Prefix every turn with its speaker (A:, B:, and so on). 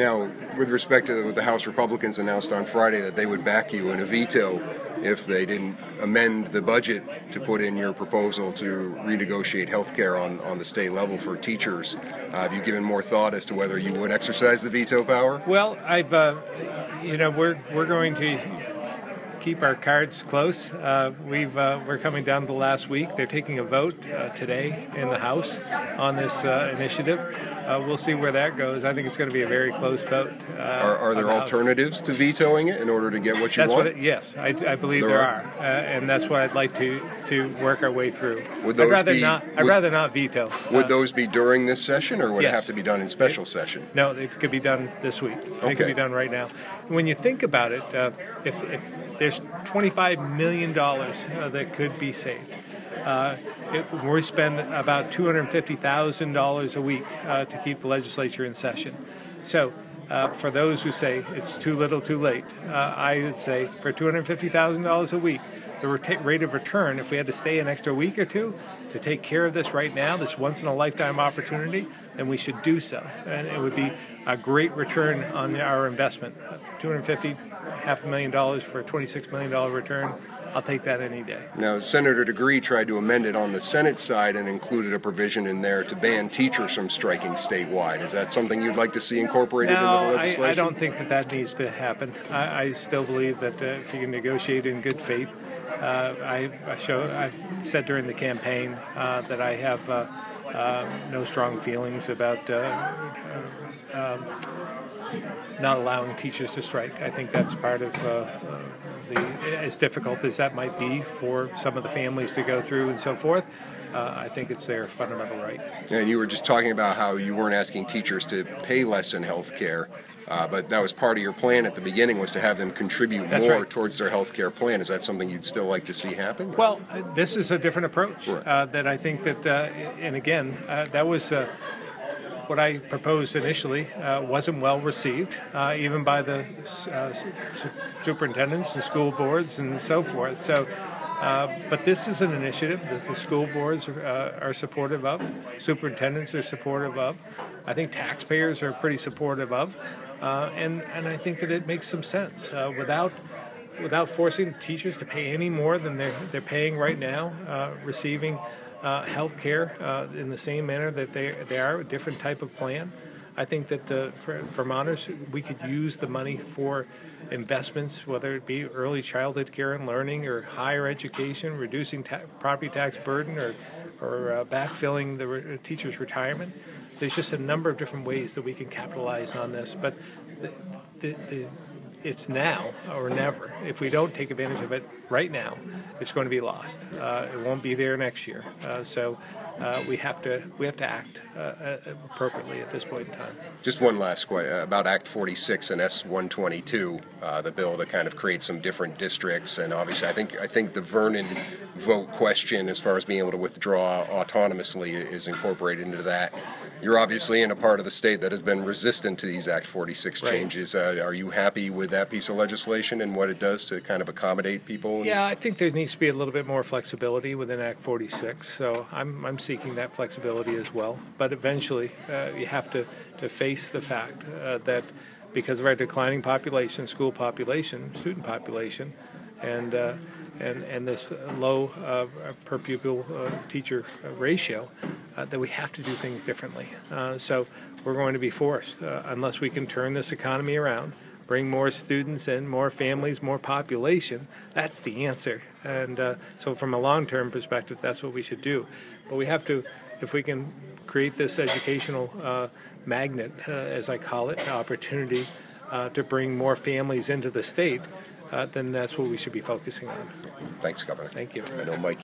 A: Now, with respect to what the House Republicans announced on Friday that they would back you in a veto if they didn't amend the budget to put in your proposal to renegotiate health care on, on the state level for teachers, uh, have you given more thought as to whether you would exercise the veto power?
B: Well, I've, uh, you know, we're, we're going to keep our cards close. Uh, we've uh, we're coming down the last week. They're taking a vote uh, today in the House on this uh, initiative. Uh, we'll see where that goes. I think it's going to be a very close vote. Uh,
A: Are, are there
B: the
A: alternatives to vetoing it in order to get what you
B: That's
A: want?
B: what. It, yes, I, I believe
A: There
B: there,
A: are?
B: are, and that's what I'd like to to work our way through.
A: Would those
B: I'd rather
A: be-
B: not. I'd
A: would-
B: rather not veto.
A: would
B: Uh,
A: those be during this session, or would it have to be done in special session?
B: No, it could be done this week.
A: Okay.
B: It could be done right now. When you think about it, uh, if, if there's $25 million uh, that could be saved, uh, it, we spend about $250,000 a week uh, to keep the legislature in session. So, uh, for those who say it's too little, too late, uh, I would say for $250,000 a week, the rate of return, if we had to stay an extra week or two to take care of this right now, this once in a lifetime opportunity, then we should do so. And it would be a great return on our investment—$250, half a million dollars for a $26 million return. I'll take that any day.
A: Now, Senator DeGree tried to amend it on the Senate side and included a provision in there to ban teachers from striking statewide. Is that something you'd like to see incorporated into the
B: No, I,
A: legislation?
B: I don't think that that needs to happen. I, I still believe that uh, if you can negotiate in good faith, uh, I, I show. I said during the campaign uh, that I have uh, uh, no strong feelings about uh, uh, um, not allowing teachers to strike. I think that's part of the as difficult as that might be for some of the families to go through and so forth. Uh, I think it's their fundamental right.
A: And you were just talking about how you weren't asking teachers to pay less in health care, uh, but that was part of your plan at the beginning was to have them contribute
B: That's
A: more
B: right.
A: towards their health care plan. Is that something you'd still like to see happen?
B: Well, uh, this is a different approach
A: Right.
B: uh, that I think that, uh, and again, uh, that was uh, what I proposed initially uh, wasn't well received, uh, even by the uh, su- superintendents and school boards and so forth. So, uh, but this is an initiative that the school boards uh, are supportive of, superintendents are supportive of. I think taxpayers are pretty supportive of, and and I think that it makes some sense without without forcing teachers to pay any more than they're, they're paying right now, uh, receiving uh, health care uh, in the same manner that they, they are, a different type of plan. I think that uh, for Vermonters, we could use the money for investments, whether it be early childhood care and learning or higher education, reducing ta- property tax burden, or, or uh, backfilling the re- teacher's retirement. There's just a number of different ways that we can capitalize on this, but the, the, the, it's now or never. If we don't take advantage of it right now, it's going to be lost. Uh, it won't be there next year. Uh, so uh, we have to we have to act uh, uh, appropriately at this point in time.
A: Just one last question about Act 46 and S122, uh, the bill to kind of create some different districts, and obviously, I think I think the Vernon vote question, as far as being able to withdraw autonomously, is incorporated into that. You're obviously in a part of the state that has been resistant to these Act 46
B: Right.
A: changes. Uh, are you happy with that piece of legislation and what it does to kind of accommodate people?
B: Yeah, I think there needs to be a little bit more flexibility within Act 46. So I'm, I'm seeking that flexibility as well. But eventually, uh, you have to, to face the fact uh, that because of our declining population, school population, student population, and uh, and and this low uh, per pupil uh, teacher ratio, uh, that we have to do things differently. Uh, so we're going to be forced uh, unless we can turn this economy around bring more students in, more families, more population. That's the answer. And uh, so, from a long term perspective, that's what we should do. But we have to, if we can create this educational uh, magnet, uh, as I call it, opportunity uh, to bring more families into the state, uh, then that's what we should be focusing on.
A: Thanks, Governor.
B: Thank you.
A: I know Mike.